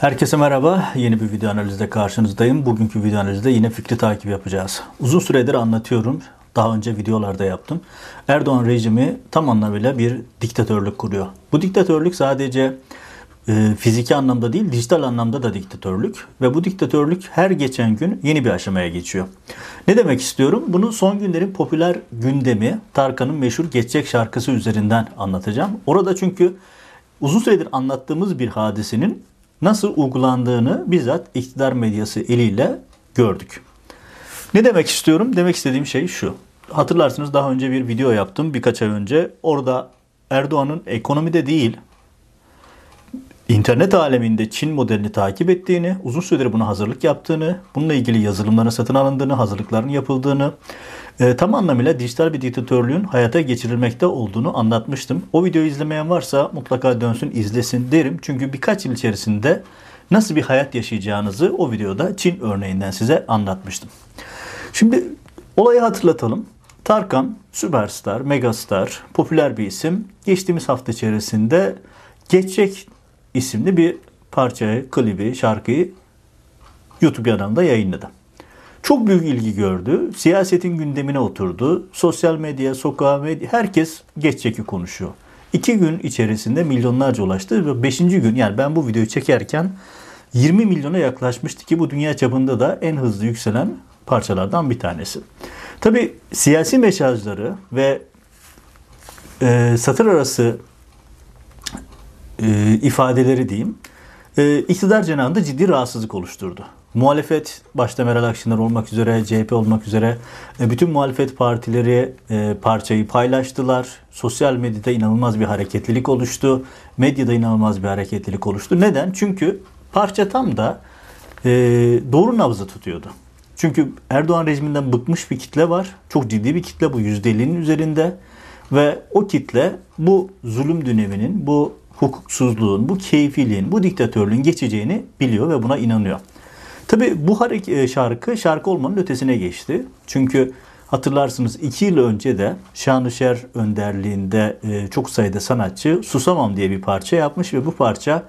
Herkese merhaba. Yeni bir video analizde karşınızdayım. Bugünkü video analizde yine fikri takip yapacağız. Uzun süredir anlatıyorum. Daha önce videolarda yaptım. Erdoğan rejimi tam anlamıyla bir diktatörlük kuruyor. Bu diktatörlük sadece e, fiziki anlamda değil, dijital anlamda da diktatörlük. Ve bu diktatörlük her geçen gün yeni bir aşamaya geçiyor. Ne demek istiyorum? Bunu son günlerin popüler gündemi Tarkan'ın meşhur Geçecek şarkısı üzerinden anlatacağım. Orada çünkü uzun süredir anlattığımız bir hadisenin nasıl uygulandığını bizzat iktidar medyası eliyle gördük. Ne demek istiyorum? Demek istediğim şey şu. Hatırlarsınız daha önce bir video yaptım birkaç ay önce. Orada Erdoğan'ın ekonomide değil, internet aleminde Çin modelini takip ettiğini, uzun süredir buna hazırlık yaptığını, bununla ilgili yazılımların satın alındığını, hazırlıkların yapıldığını, e, tam anlamıyla dijital bir diktatörlüğün hayata geçirilmekte olduğunu anlatmıştım. O videoyu izlemeyen varsa mutlaka dönsün izlesin derim. Çünkü birkaç yıl içerisinde nasıl bir hayat yaşayacağınızı o videoda Çin örneğinden size anlatmıştım. Şimdi olayı hatırlatalım. Tarkan, süperstar, megastar, popüler bir isim. Geçtiğimiz hafta içerisinde Geçecek isimli bir parçayı, klibi, şarkıyı YouTube kanalında yayınladı. Çok büyük ilgi gördü. Siyasetin gündemine oturdu. Sosyal medya, sokağa medya herkes geçeceki konuşuyor. İki gün içerisinde milyonlarca ulaştı ve beşinci gün yani ben bu videoyu çekerken 20 milyona yaklaşmıştı ki bu dünya çapında da en hızlı yükselen parçalardan bir tanesi. Tabi siyasi mesajları ve e, satır arası e, ifadeleri diyeyim e, iktidar cenahında ciddi rahatsızlık oluşturdu. Muhalefet başta Meral Akşener olmak üzere, CHP olmak üzere e, bütün muhalefet partileri e, parçayı paylaştılar. Sosyal medyada inanılmaz bir hareketlilik oluştu. Medyada inanılmaz bir hareketlilik oluştu. Neden? Çünkü parça tam da e, doğru nabzı tutuyordu. Çünkü Erdoğan rejiminden bıkmış bir kitle var. Çok ciddi bir kitle bu %50'nin üzerinde. Ve o kitle bu zulüm döneminin, bu hukuksuzluğun, bu keyfiliğin, bu diktatörlüğün geçeceğini biliyor ve buna inanıyor. Tabi bu e, şarkı şarkı olmanın ötesine geçti. Çünkü hatırlarsınız iki yıl önce de Şanışer önderliğinde e, çok sayıda sanatçı Susamam diye bir parça yapmış ve bu parça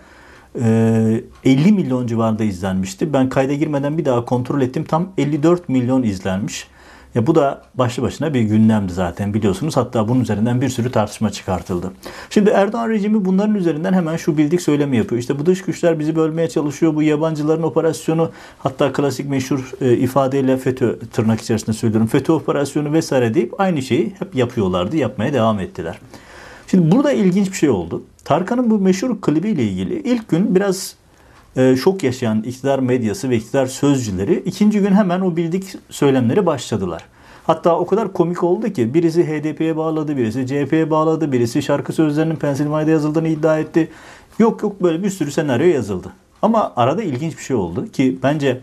50 e, milyon civarında izlenmişti. Ben kayda girmeden bir daha kontrol ettim. Tam 54 milyon izlenmiş. Ya bu da başlı başına bir gündemdi zaten biliyorsunuz. Hatta bunun üzerinden bir sürü tartışma çıkartıldı. Şimdi Erdoğan rejimi bunların üzerinden hemen şu bildik söylemi yapıyor. İşte bu dış güçler bizi bölmeye çalışıyor. Bu yabancıların operasyonu hatta klasik meşhur e, ifadeyle FETÖ tırnak içerisinde söylüyorum. FETÖ operasyonu vesaire deyip aynı şeyi hep yapıyorlardı. Yapmaya devam ettiler. Şimdi burada ilginç bir şey oldu. Tarkan'ın bu meşhur klibiyle ilgili ilk gün biraz e, şok yaşayan iktidar medyası ve iktidar sözcüleri ikinci gün hemen o bildik söylemleri başladılar. Hatta o kadar komik oldu ki birisi HDP'ye bağladı, birisi CHP'ye bağladı, birisi şarkı sözlerinin Pensilvanya'da yazıldığını iddia etti. Yok yok böyle bir sürü senaryo yazıldı. Ama arada ilginç bir şey oldu ki bence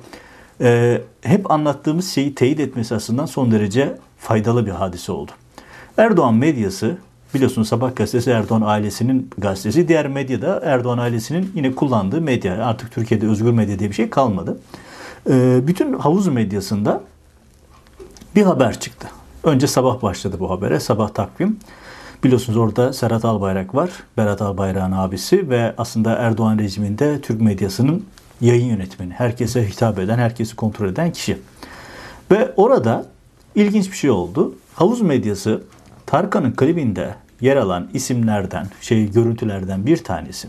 e, hep anlattığımız şeyi teyit etmesi aslında son derece faydalı bir hadise oldu. Erdoğan medyası Biliyorsunuz Sabah gazetesi Erdoğan ailesinin gazetesi. Diğer medyada Erdoğan ailesinin yine kullandığı medya. Artık Türkiye'de özgür medya diye bir şey kalmadı. Ee, bütün havuz medyasında bir haber çıktı. Önce sabah başladı bu habere. Sabah takvim. Biliyorsunuz orada Serhat Albayrak var. Berat Albayrak'ın abisi ve aslında Erdoğan rejiminde Türk medyasının yayın yönetmeni. Herkese hitap eden, herkesi kontrol eden kişi. Ve orada ilginç bir şey oldu. Havuz medyası Tarkan'ın klibinde yer alan isimlerden, şey görüntülerden bir tanesi.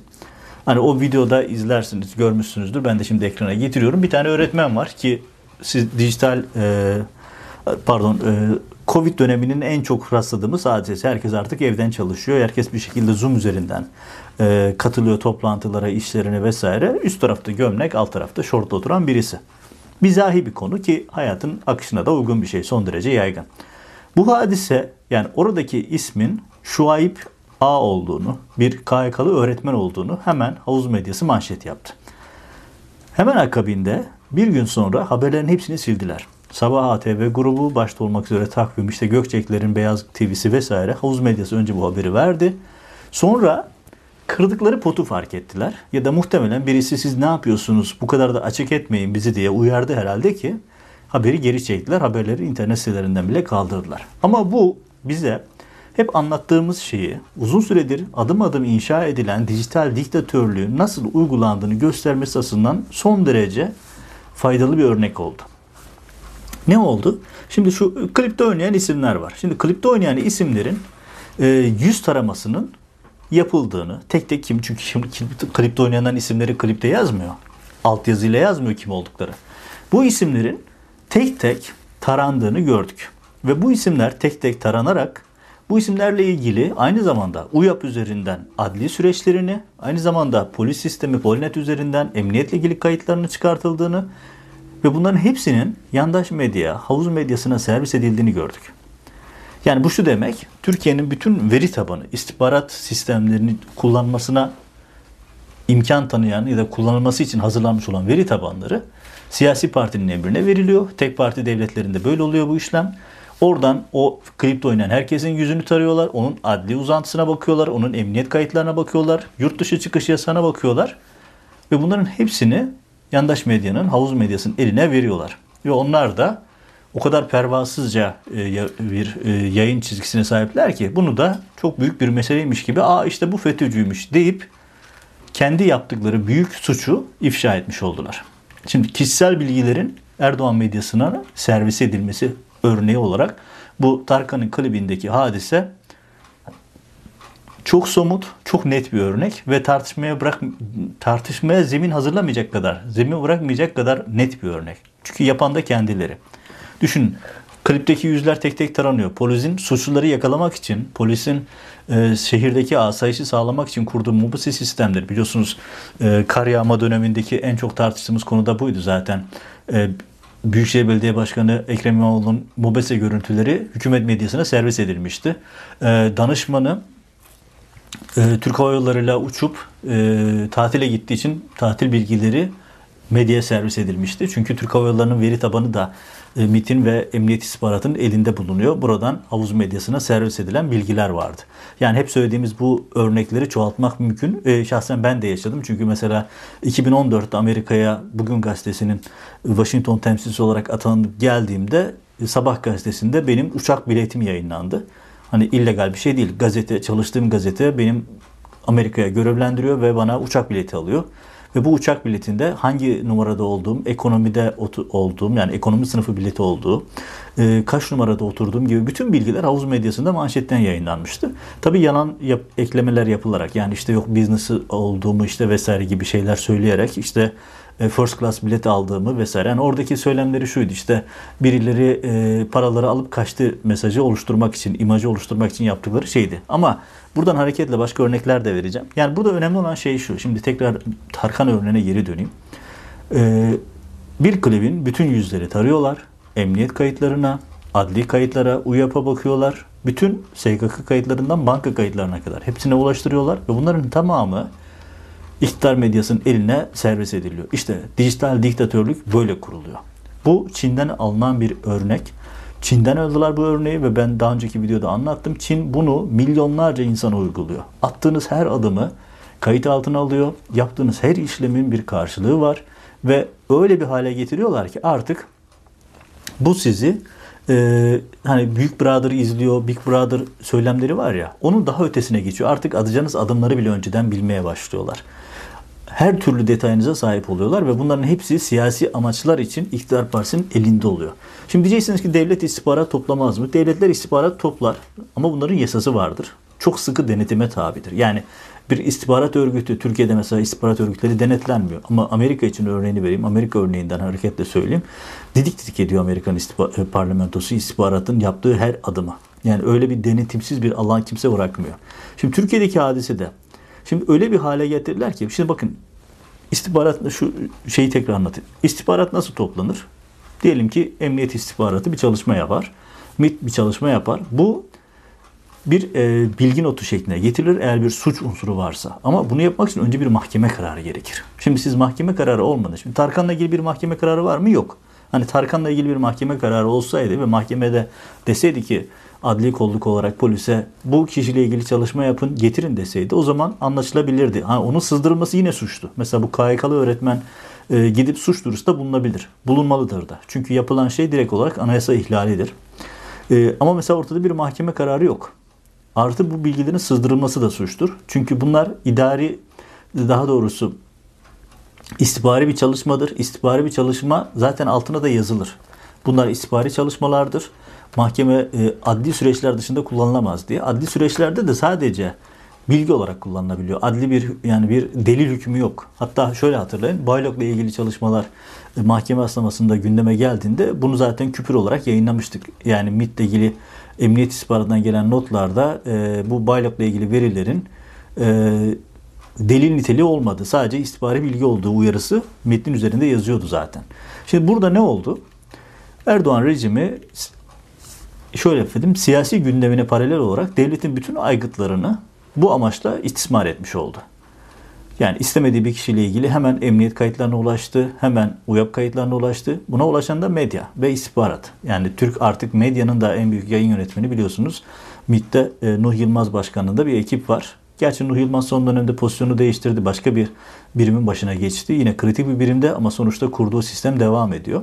Hani o videoda izlersiniz, görmüşsünüzdür. Ben de şimdi ekrana getiriyorum. Bir tane öğretmen var ki siz dijital e, pardon e, Covid döneminin en çok rastladığımız hadisesi. Herkes artık evden çalışıyor. Herkes bir şekilde Zoom üzerinden e, katılıyor toplantılara, işlerine vesaire. Üst tarafta gömlek, alt tarafta şortla oturan birisi. Mizahi bir konu ki hayatın akışına da uygun bir şey. Son derece yaygın. Bu hadise yani oradaki ismin Şuayb A olduğunu, bir KYK'lı öğretmen olduğunu hemen havuz medyası manşet yaptı. Hemen akabinde bir gün sonra haberlerin hepsini sildiler. Sabah ATV grubu başta olmak üzere takvim işte Gökçeklerin Beyaz TV'si vesaire havuz medyası önce bu haberi verdi. Sonra kırdıkları potu fark ettiler. Ya da muhtemelen birisi siz ne yapıyorsunuz bu kadar da açık etmeyin bizi diye uyardı herhalde ki haberi geri çektiler. Haberleri internet sitelerinden bile kaldırdılar. Ama bu bize hep anlattığımız şeyi uzun süredir adım adım inşa edilen dijital diktatörlüğün nasıl uygulandığını göstermesi açısından son derece faydalı bir örnek oldu. Ne oldu? Şimdi şu klipte oynayan isimler var. Şimdi klipte oynayan isimlerin e, yüz taramasının yapıldığını tek tek kim çünkü şimdi klipte oynayan isimleri klipte yazmıyor. Altyazıyla yazmıyor kim oldukları. Bu isimlerin tek tek tarandığını gördük. Ve bu isimler tek tek taranarak bu isimlerle ilgili aynı zamanda UYAP üzerinden adli süreçlerini, aynı zamanda polis sistemi Polinet üzerinden emniyetle ilgili kayıtlarını çıkartıldığını ve bunların hepsinin yandaş medya, havuz medyasına servis edildiğini gördük. Yani bu şu demek, Türkiye'nin bütün veri tabanı, istihbarat sistemlerini kullanmasına imkan tanıyan ya da kullanılması için hazırlanmış olan veri tabanları siyasi partinin emrine veriliyor. Tek parti devletlerinde böyle oluyor bu işlem. Oradan o kripto oynayan herkesin yüzünü tarıyorlar. Onun adli uzantısına bakıyorlar. Onun emniyet kayıtlarına bakıyorlar. Yurt dışı çıkış yasağına bakıyorlar. Ve bunların hepsini yandaş medyanın, havuz medyasının eline veriyorlar. Ve onlar da o kadar pervasızca e, bir e, yayın çizgisine sahipler ki bunu da çok büyük bir meseleymiş gibi aa işte bu FETÖ'cüymüş deyip kendi yaptıkları büyük suçu ifşa etmiş oldular. Şimdi kişisel bilgilerin Erdoğan medyasına servis edilmesi örneği olarak bu Tarkan'ın klibindeki hadise çok somut, çok net bir örnek ve tartışmaya bırak tartışmaya zemin hazırlamayacak kadar, zemin bırakmayacak kadar net bir örnek. Çünkü yapan da kendileri. Düşünün klipteki yüzler tek tek taranıyor. Polisin suçluları yakalamak için, polisin e, şehirdeki asayişi sağlamak için kurduğu mobese sistemleri biliyorsunuz e, kar yağma dönemindeki en çok tartıştığımız konu da buydu zaten. E, Büyükşehir Belediye Başkanı Ekrem İmamoğlu'nun mobese görüntüleri hükümet medyasına servis edilmişti. E, danışmanı e, Türk Hava Yolları'yla uçup e, tatile gittiği için tatil bilgileri medyaya servis edilmişti. Çünkü Türk Hava Yolları'nın veri tabanı da e, MIT'in ve Emniyet İstihbaratı'nın elinde bulunuyor. Buradan havuz medyasına servis edilen bilgiler vardı. Yani hep söylediğimiz bu örnekleri çoğaltmak mümkün. E, şahsen ben de yaşadım. Çünkü mesela 2014'te Amerika'ya Bugün Gazetesi'nin Washington temsilcisi olarak atanıp geldiğimde e, Sabah gazetesinde benim uçak biletim yayınlandı. Hani illegal bir şey değil. Gazete, çalıştığım gazete benim Amerika'ya görevlendiriyor ve bana uçak bileti alıyor. Ve bu uçak biletinde hangi numarada olduğum, ekonomide olduğum yani ekonomi sınıfı bileti olduğu, e, kaç numarada oturduğum gibi bütün bilgiler havuz medyasında manşetten yayınlanmıştı. Tabii yalan yap, eklemeler yapılarak yani işte yok business olduğumu işte vesaire gibi şeyler söyleyerek işte first class bilet aldığımı vesaire. Yani oradaki söylemleri şuydu işte birileri e, paraları alıp kaçtı mesajı oluşturmak için, imajı oluşturmak için yaptıkları şeydi. Ama buradan hareketle başka örnekler de vereceğim. Yani burada önemli olan şey şu. Şimdi tekrar Tarkan örneğine geri döneyim. E, bir klibin bütün yüzleri tarıyorlar. Emniyet kayıtlarına, adli kayıtlara, UYAP'a bakıyorlar. Bütün SGK kayıtlarından banka kayıtlarına kadar hepsine ulaştırıyorlar ve bunların tamamı iktidar medyasının eline servis ediliyor. İşte dijital diktatörlük böyle kuruluyor. Bu Çin'den alınan bir örnek. Çin'den aldılar bu örneği ve ben daha önceki videoda anlattım. Çin bunu milyonlarca insana uyguluyor. Attığınız her adımı kayıt altına alıyor. Yaptığınız her işlemin bir karşılığı var ve öyle bir hale getiriyorlar ki artık bu sizi e, hani Büyük Brother izliyor, Big Brother söylemleri var ya onun daha ötesine geçiyor. Artık atacağınız adımları bile önceden bilmeye başlıyorlar her türlü detayınıza sahip oluyorlar ve bunların hepsi siyasi amaçlar için iktidar partisinin elinde oluyor. Şimdi diyeceksiniz ki devlet istihbarat toplamaz mı? Devletler istihbarat toplar ama bunların yasası vardır. Çok sıkı denetime tabidir. Yani bir istihbarat örgütü, Türkiye'de mesela istihbarat örgütleri denetlenmiyor. Ama Amerika için örneğini vereyim. Amerika örneğinden hareketle söyleyeyim. Didik didik ediyor Amerikan istihbar- e, parlamentosu istihbaratın yaptığı her adıma. Yani öyle bir denetimsiz bir alan kimse bırakmıyor. Şimdi Türkiye'deki hadise de Şimdi öyle bir hale getirdiler ki şimdi bakın istihbarat şu şeyi tekrar anlatayım. İstihbarat nasıl toplanır? Diyelim ki emniyet istihbaratı bir çalışma yapar. MIT bir çalışma yapar. Bu bir e, bilgi notu şeklinde getirilir eğer bir suç unsuru varsa. Ama bunu yapmak için önce bir mahkeme kararı gerekir. Şimdi siz mahkeme kararı olmadı. Şimdi Tarkan'la ilgili bir mahkeme kararı var mı? Yok. Hani Tarkan'la ilgili bir mahkeme kararı olsaydı ve mahkemede deseydi ki adli kolluk olarak polise bu kişiyle ilgili çalışma yapın getirin deseydi o zaman anlaşılabilirdi. Ha, onun sızdırılması yine suçtu. Mesela bu KYK'lı öğretmen e, gidip suç duyurusunda bulunabilir. Bulunmalıdır da. Çünkü yapılan şey direkt olarak anayasa ihlalidir. E, ama mesela ortada bir mahkeme kararı yok. Artı bu bilgilerin sızdırılması da suçtur. Çünkü bunlar idari daha doğrusu istihbari bir çalışmadır. İstihbari bir çalışma zaten altına da yazılır. Bunlar istihbari çalışmalardır. Mahkeme e, adli süreçler dışında kullanılamaz diye. Adli süreçlerde de sadece bilgi olarak kullanılabiliyor. Adli bir yani bir delil hükmü yok. Hatta şöyle hatırlayın. Baylok ile ilgili çalışmalar e, mahkeme aslamasında gündeme geldiğinde bunu zaten küpür olarak yayınlamıştık. Yani MIT ile ilgili emniyet istihbaratından gelen notlarda e, bu Baylok ile ilgili verilerin e, delil niteliği olmadı. Sadece istihbari bilgi olduğu uyarısı metnin üzerinde yazıyordu zaten. Şimdi burada ne oldu? Erdoğan rejimi şöyle efendim siyasi gündemine paralel olarak devletin bütün aygıtlarını bu amaçla istismar etmiş oldu. Yani istemediği bir kişiyle ilgili hemen emniyet kayıtlarına ulaştı, hemen UYAP kayıtlarına ulaştı. Buna ulaşan da medya ve istihbarat. Yani Türk artık medyanın da en büyük yayın yönetmeni biliyorsunuz. MİT'te e, Nuh Yılmaz Başkanlığı'nda bir ekip var. Gerçi Nuh Yılmaz son dönemde pozisyonu değiştirdi. Başka bir birimin başına geçti. Yine kritik bir birimde ama sonuçta kurduğu sistem devam ediyor.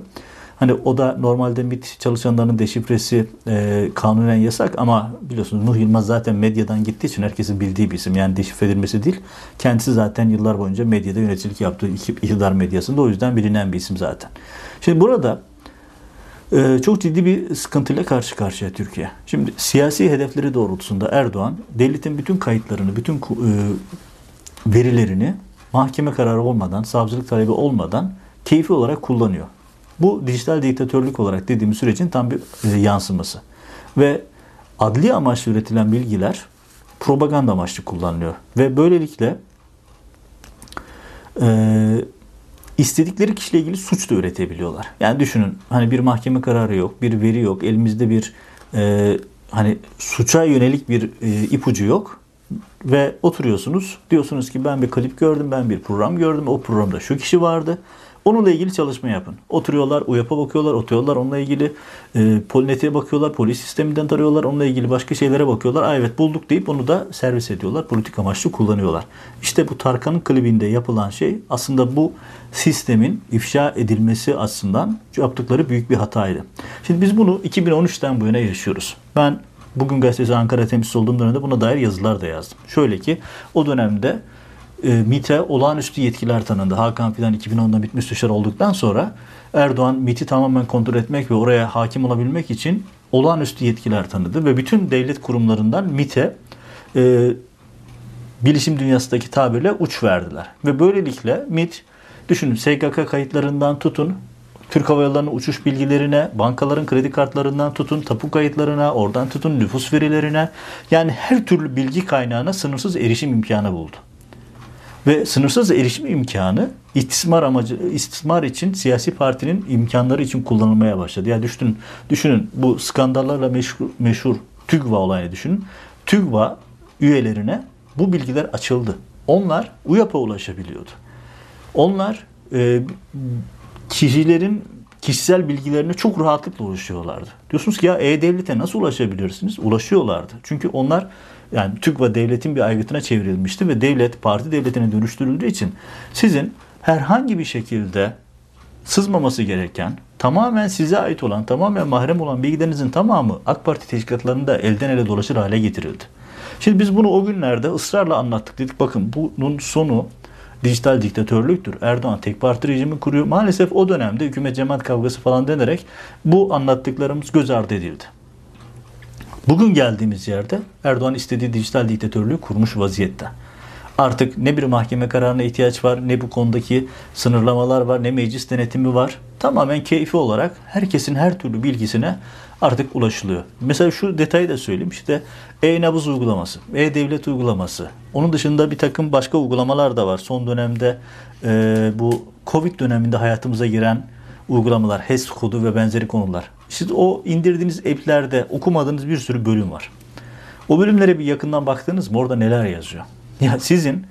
Hani o da normalde MIT çalışanlarının deşifresi e, kanunen yasak ama biliyorsunuz Nuh Yılmaz zaten medyadan gittiği için herkesin bildiği bir isim. Yani deşifre edilmesi değil. Kendisi zaten yıllar boyunca medyada yöneticilik yaptığı iktidar medyasında o yüzden bilinen bir isim zaten. Şimdi burada e, çok ciddi bir sıkıntıyla karşı karşıya Türkiye. Şimdi siyasi hedefleri doğrultusunda Erdoğan devletin bütün kayıtlarını, bütün e, verilerini mahkeme kararı olmadan, savcılık talebi olmadan keyfi olarak kullanıyor. Bu dijital diktatörlük olarak dediğimiz sürecin tam bir e, yansıması. Ve adli amaçlı üretilen bilgiler propaganda amaçlı kullanılıyor. Ve böylelikle e, istedikleri kişiyle ilgili suç da üretebiliyorlar. Yani düşünün hani bir mahkeme kararı yok, bir veri yok, elimizde bir e, hani suça yönelik bir e, ipucu yok ve oturuyorsunuz diyorsunuz ki ben bir klip gördüm, ben bir program gördüm, o programda şu kişi vardı. Onunla ilgili çalışma yapın. Oturuyorlar, UYAP'a bakıyorlar, oturuyorlar. Onunla ilgili e, Polineti'ye bakıyorlar, polis sisteminden tarıyorlar. Onunla ilgili başka şeylere bakıyorlar. Aa, evet bulduk deyip onu da servis ediyorlar. Politik amaçlı kullanıyorlar. İşte bu Tarkan'ın klibinde yapılan şey aslında bu sistemin ifşa edilmesi açısından yaptıkları büyük bir hataydı. Şimdi biz bunu 2013'ten bu yana yaşıyoruz. Ben Bugün gazetesi Ankara temsilcisi olduğum dönemde buna dair yazılar da yazdım. Şöyle ki o dönemde e, MİT'e olağanüstü yetkiler tanındı. Hakan Fidan 2010'da MİT müsteşar olduktan sonra Erdoğan MİT'i tamamen kontrol etmek ve oraya hakim olabilmek için olağanüstü yetkiler tanıdı ve bütün devlet kurumlarından MİT'e e, bilişim dünyasındaki tabirle uç verdiler. Ve böylelikle MİT düşünün SGK kayıtlarından tutun Türk Hava Yolları'nın uçuş bilgilerine, bankaların kredi kartlarından tutun tapu kayıtlarına, oradan tutun nüfus verilerine yani her türlü bilgi kaynağına sınırsız erişim imkanı buldu. Ve sınırsız erişim imkanı istismar amacı istismar için siyasi partinin imkanları için kullanılmaya başladı. Ya yani düşünün düşünün bu skandallarla meşhur, meşhur TÜGVA olayını düşünün. TÜGVA üyelerine bu bilgiler açıldı. Onlar UYAP'a ulaşabiliyordu. Onlar e, kişilerin kişisel bilgilerine çok rahatlıkla ulaşıyorlardı. Diyorsunuz ki ya E-Devlet'e nasıl ulaşabilirsiniz? Ulaşıyorlardı. Çünkü onlar yani TÜGVA devletin bir aygıtına çevrilmişti ve devlet parti devletine dönüştürüldüğü için sizin herhangi bir şekilde sızmaması gereken, tamamen size ait olan, tamamen mahrem olan bilgilerinizin tamamı AK Parti teşkilatlarında elden ele dolaşır hale getirildi. Şimdi biz bunu o günlerde ısrarla anlattık. Dedik bakın bunun sonu dijital diktatörlüktür. Erdoğan tek parti rejimi kuruyor. Maalesef o dönemde hükümet cemaat kavgası falan denerek bu anlattıklarımız göz ardı edildi. Bugün geldiğimiz yerde Erdoğan istediği dijital diktatörlüğü kurmuş vaziyette. Artık ne bir mahkeme kararına ihtiyaç var, ne bu konudaki sınırlamalar var, ne meclis denetimi var. Tamamen keyfi olarak herkesin her türlü bilgisine artık ulaşılıyor. Mesela şu detayı da söyleyeyim. İşte e-nabız uygulaması, e-devlet uygulaması. Onun dışında bir takım başka uygulamalar da var. Son dönemde e, bu Covid döneminde hayatımıza giren uygulamalar, HES kodu ve benzeri konular. Siz o indirdiğiniz app'lerde okumadığınız bir sürü bölüm var. O bölümlere bir yakından baktınız mı orada neler yazıyor? Ya sizin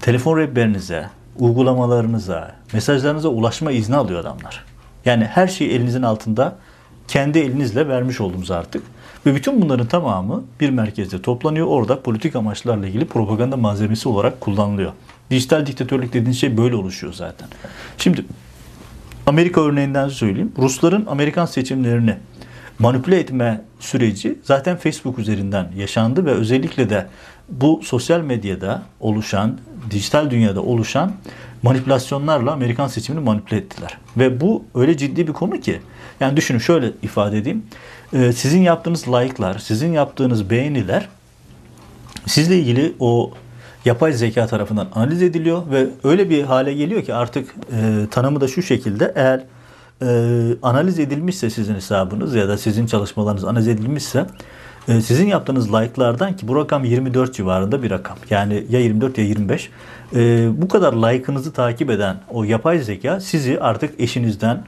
telefon rehberinize, uygulamalarınıza, mesajlarınıza ulaşma izni alıyor adamlar. Yani her şey elinizin altında kendi elinizle vermiş oldunuz artık. Ve bütün bunların tamamı bir merkezde toplanıyor. Orada politik amaçlarla ilgili propaganda malzemesi olarak kullanılıyor. Dijital diktatörlük dediğin şey böyle oluşuyor zaten. Şimdi Amerika örneğinden söyleyeyim. Rusların Amerikan seçimlerini manipüle etme süreci zaten Facebook üzerinden yaşandı ve özellikle de bu sosyal medyada oluşan, dijital dünyada oluşan manipülasyonlarla Amerikan seçimini manipüle ettiler. Ve bu öyle ciddi bir konu ki yani düşünün şöyle ifade edeyim. Ee, sizin yaptığınız like'lar, sizin yaptığınız beğeniler sizle ilgili o yapay zeka tarafından analiz ediliyor ve öyle bir hale geliyor ki artık e, tanımı da şu şekilde eğer e, analiz edilmişse sizin hesabınız ya da sizin çalışmalarınız analiz edilmişse e, sizin yaptığınız like'lardan ki bu rakam 24 civarında bir rakam. Yani ya 24 ya 25. E, bu kadar like'ınızı takip eden o yapay zeka sizi artık eşinizden,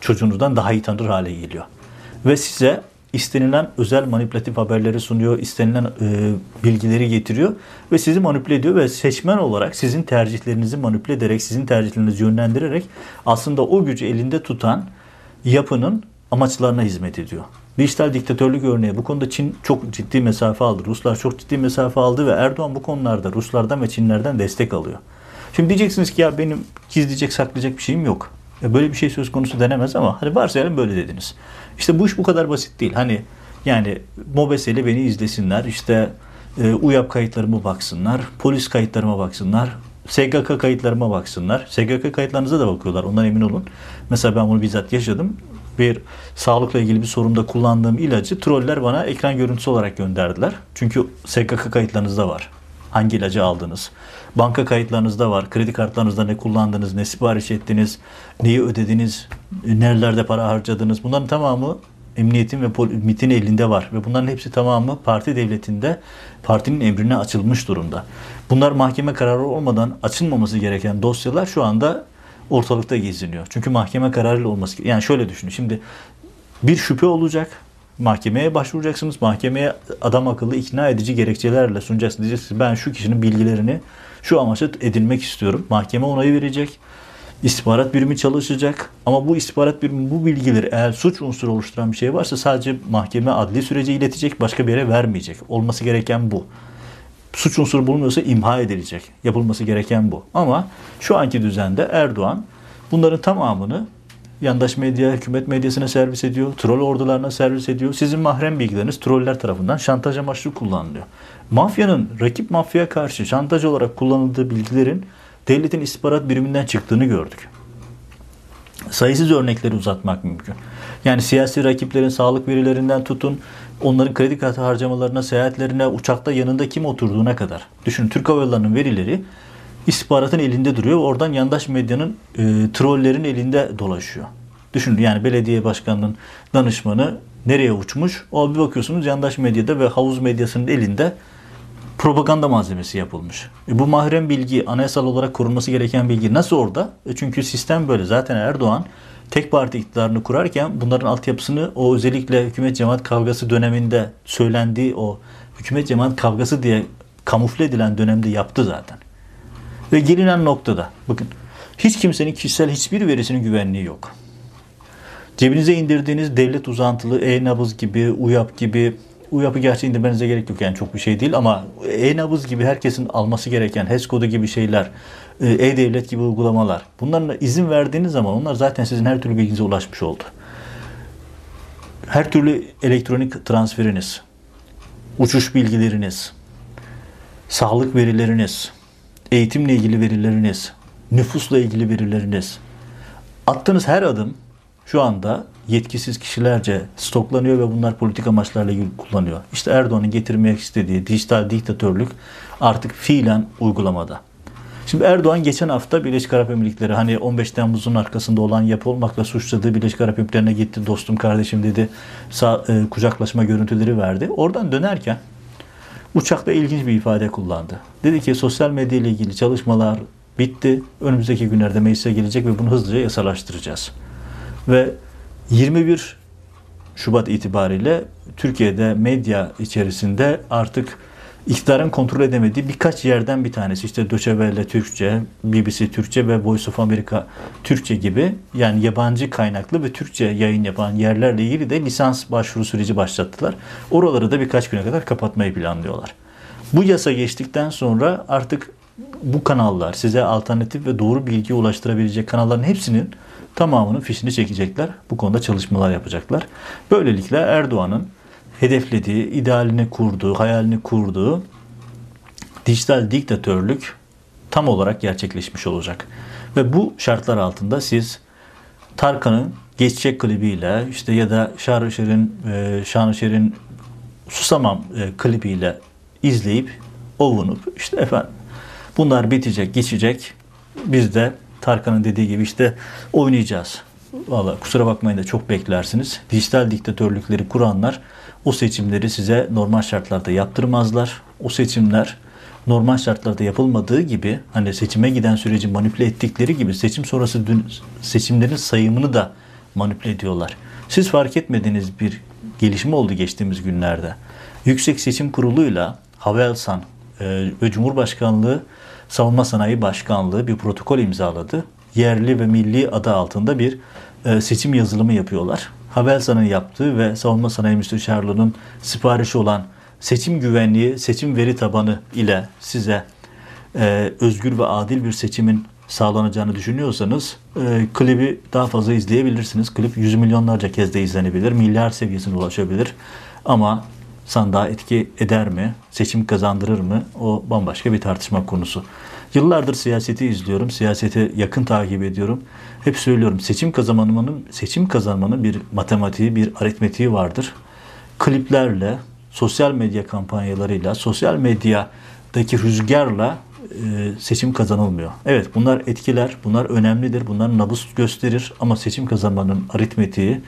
çocuğunuzdan daha iyi tanır hale geliyor. Ve size istenilen özel manipülatif haberleri sunuyor, istenilen e, bilgileri getiriyor ve sizi manipüle ediyor ve seçmen olarak sizin tercihlerinizi manipüle ederek, sizin tercihlerinizi yönlendirerek aslında o gücü elinde tutan yapının amaçlarına hizmet ediyor. Dijital diktatörlük örneği bu konuda Çin çok ciddi mesafe aldı. Ruslar çok ciddi mesafe aldı ve Erdoğan bu konularda Ruslardan ve Çinlerden destek alıyor. Şimdi diyeceksiniz ki ya benim gizleyecek saklayacak bir şeyim yok. Böyle bir şey söz konusu denemez ama hani varsayalım böyle dediniz. İşte bu iş bu kadar basit değil. Hani yani Mobese'yle beni izlesinler. İşte e, UYAP kayıtlarıma baksınlar. Polis kayıtlarıma baksınlar. SGK kayıtlarıma baksınlar. SGK kayıtlarınıza da bakıyorlar. Ondan emin olun. Mesela ben bunu bizzat yaşadım. Bir sağlıkla ilgili bir sorunda kullandığım ilacı troller bana ekran görüntüsü olarak gönderdiler. Çünkü SGK kayıtlarınızda var. Hangi ilacı aldınız? Banka kayıtlarınızda var. Kredi kartlarınızda ne kullandınız, ne sipariş ettiniz, neyi ödediniz, nerelerde para harcadınız. Bunların tamamı emniyetin ve MIT'in elinde var. Ve bunların hepsi tamamı parti devletinde partinin emrine açılmış durumda. Bunlar mahkeme kararı olmadan açılmaması gereken dosyalar şu anda ortalıkta geziniyor. Çünkü mahkeme kararıyla olması yani şöyle düşünün. Şimdi bir şüphe olacak. Mahkemeye başvuracaksınız. Mahkemeye adam akıllı ikna edici gerekçelerle sunacaksınız. Diyeceksiniz ben şu kişinin bilgilerini şu amaçla edinmek istiyorum. Mahkeme onayı verecek. İstihbarat birimi çalışacak. Ama bu istihbarat birimi bu bilgileri eğer suç unsuru oluşturan bir şey varsa sadece mahkeme adli sürece iletecek. Başka bir yere vermeyecek. Olması gereken bu. Suç unsuru bulunmuyorsa imha edilecek. Yapılması gereken bu. Ama şu anki düzende Erdoğan bunların tamamını yandaş medya, hükümet medyasına servis ediyor. Troll ordularına servis ediyor. Sizin mahrem bilgileriniz troller tarafından şantaj amaçlı kullanılıyor. Mafyanın rakip mafyaya karşı şantaj olarak kullanıldığı bilgilerin devletin istihbarat biriminden çıktığını gördük. Sayısız örnekleri uzatmak mümkün. Yani siyasi rakiplerin sağlık verilerinden tutun, onların kredi kartı harcamalarına, seyahatlerine, uçakta yanında kim oturduğuna kadar. Düşünün Türk Hava Yolları'nın verileri istihbaratın elinde duruyor. Oradan yandaş medyanın, e, trollerin elinde dolaşıyor. Düşünün yani belediye başkanının danışmanı nereye uçmuş? O bir bakıyorsunuz yandaş medyada ve havuz medyasının elinde propaganda malzemesi yapılmış. E bu mahrem bilgi, anayasal olarak korunması gereken bilgi nasıl orada? E çünkü sistem böyle. Zaten Erdoğan tek parti iktidarını kurarken bunların altyapısını o özellikle hükümet cemaat kavgası döneminde söylendiği o hükümet cemaat kavgası diye kamufle edilen dönemde yaptı zaten. Ve gelinen noktada bakın hiç kimsenin kişisel hiçbir verisinin güvenliği yok. Cebinize indirdiğiniz devlet uzantılı e-nabız gibi, UYAP gibi UYAP'ı gerçi indirmenize gerek yok yani çok bir şey değil ama e-nabız gibi herkesin alması gereken HES kodu gibi şeyler, e, e-devlet gibi uygulamalar bunların izin verdiğiniz zaman onlar zaten sizin her türlü bilginize ulaşmış oldu. Her türlü elektronik transferiniz, uçuş bilgileriniz, sağlık verileriniz, eğitimle ilgili verileriniz, nüfusla ilgili verileriniz, attığınız her adım şu anda yetkisiz kişilerce stoklanıyor ve bunlar politik amaçlarla kullanıyor. İşte Erdoğan'ın getirmek istediği dijital diktatörlük artık fiilen uygulamada. Şimdi Erdoğan geçen hafta Birleşik Arap Emirlikleri hani 15 Temmuz'un arkasında olan yapı olmakla suçladığı Birleşik Arap Emirlikleri'ne gitti. Dostum kardeşim dedi. Sağ, e, kucaklaşma görüntüleri verdi. Oradan dönerken uçakta ilginç bir ifade kullandı. Dedi ki sosyal medya ile ilgili çalışmalar bitti. Önümüzdeki günlerde meclise gelecek ve bunu hızlıca yasalaştıracağız. Ve 21 Şubat itibariyle Türkiye'de medya içerisinde artık iktidarın kontrol edemediği birkaç yerden bir tanesi. İşte Deutsche Türkçe, BBC Türkçe ve Voice of America Türkçe gibi yani yabancı kaynaklı ve Türkçe yayın yapan yerlerle ilgili de lisans başvuru süreci başlattılar. Oraları da birkaç güne kadar kapatmayı planlıyorlar. Bu yasa geçtikten sonra artık bu kanallar size alternatif ve doğru bilgi ulaştırabilecek kanalların hepsinin tamamının fişini çekecekler. Bu konuda çalışmalar yapacaklar. Böylelikle Erdoğan'ın hedeflediği, idealini kurduğu, hayalini kurduğu dijital diktatörlük tam olarak gerçekleşmiş olacak. Ve bu şartlar altında siz Tarkan'ın Geçecek klibiyle işte ya da Şanışer'in e, Şanışer'in Susamam e, klibiyle izleyip ovunup işte efendim bunlar bitecek, geçecek. Biz de Tarkan'ın dediği gibi işte oynayacağız. Valla kusura bakmayın da çok beklersiniz. Dijital diktatörlükleri kuranlar o seçimleri size normal şartlarda yaptırmazlar. O seçimler normal şartlarda yapılmadığı gibi hani seçime giden süreci manipüle ettikleri gibi seçim sonrası dün seçimlerin sayımını da manipüle ediyorlar. Siz fark etmediğiniz bir gelişme oldu geçtiğimiz günlerde. Yüksek Seçim Kurulu'yla Havelsan e, ve Cumhurbaşkanlığı Savunma Sanayi Başkanlığı bir protokol imzaladı. Yerli ve milli adı altında bir e, seçim yazılımı yapıyorlar. Havelsan'ın yaptığı ve Savunma Sanayi Müsteşarlığı'nın siparişi olan seçim güvenliği, seçim veri tabanı ile size e, özgür ve adil bir seçimin sağlanacağını düşünüyorsanız e, klibi daha fazla izleyebilirsiniz. Klip yüz milyonlarca kez de izlenebilir, milyar seviyesine ulaşabilir. Ama sandığa etki eder mi, seçim kazandırır mı o bambaşka bir tartışma konusu. Yıllardır siyaseti izliyorum, siyaseti yakın takip ediyorum. Hep söylüyorum seçim kazanmanın seçim kazanmanın bir matematiği, bir aritmetiği vardır. Kliplerle, sosyal medya kampanyalarıyla, sosyal medyadaki rüzgarla e, seçim kazanılmıyor. Evet bunlar etkiler, bunlar önemlidir, bunlar nabız gösterir ama seçim kazanmanın aritmetiği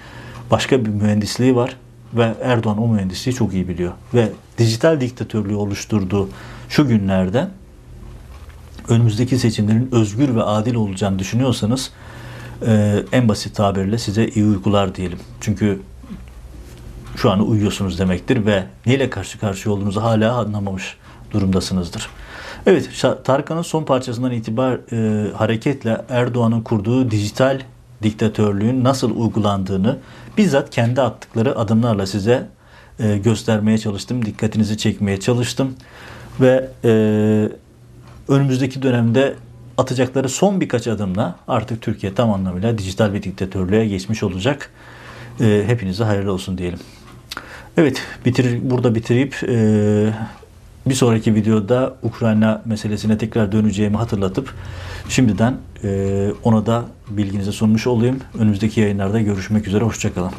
başka bir mühendisliği var ve Erdoğan o mühendisliği çok iyi biliyor. Ve dijital diktatörlüğü oluşturduğu şu günlerde önümüzdeki seçimlerin özgür ve adil olacağını düşünüyorsanız e, en basit tabirle size iyi uykular diyelim. Çünkü şu an uyuyorsunuz demektir ve neyle karşı karşıya olduğunuzu hala anlamamış durumdasınızdır. Evet, Tarkan'ın son parçasından itibar e, hareketle Erdoğan'ın kurduğu dijital diktatörlüğün nasıl uygulandığını bizzat kendi attıkları adımlarla size e, göstermeye çalıştım. Dikkatinizi çekmeye çalıştım. Ve e, önümüzdeki dönemde atacakları son birkaç adımla artık Türkiye tam anlamıyla dijital bir diktatörlüğe geçmiş olacak. E, hepinize hayırlı olsun diyelim. Evet, bitir, burada bitirip e, bir sonraki videoda Ukrayna meselesine tekrar döneceğimi hatırlatıp şimdiden e, ona da bilginize sunmuş olayım. Önümüzdeki yayınlarda görüşmek üzere. Hoşçakalın.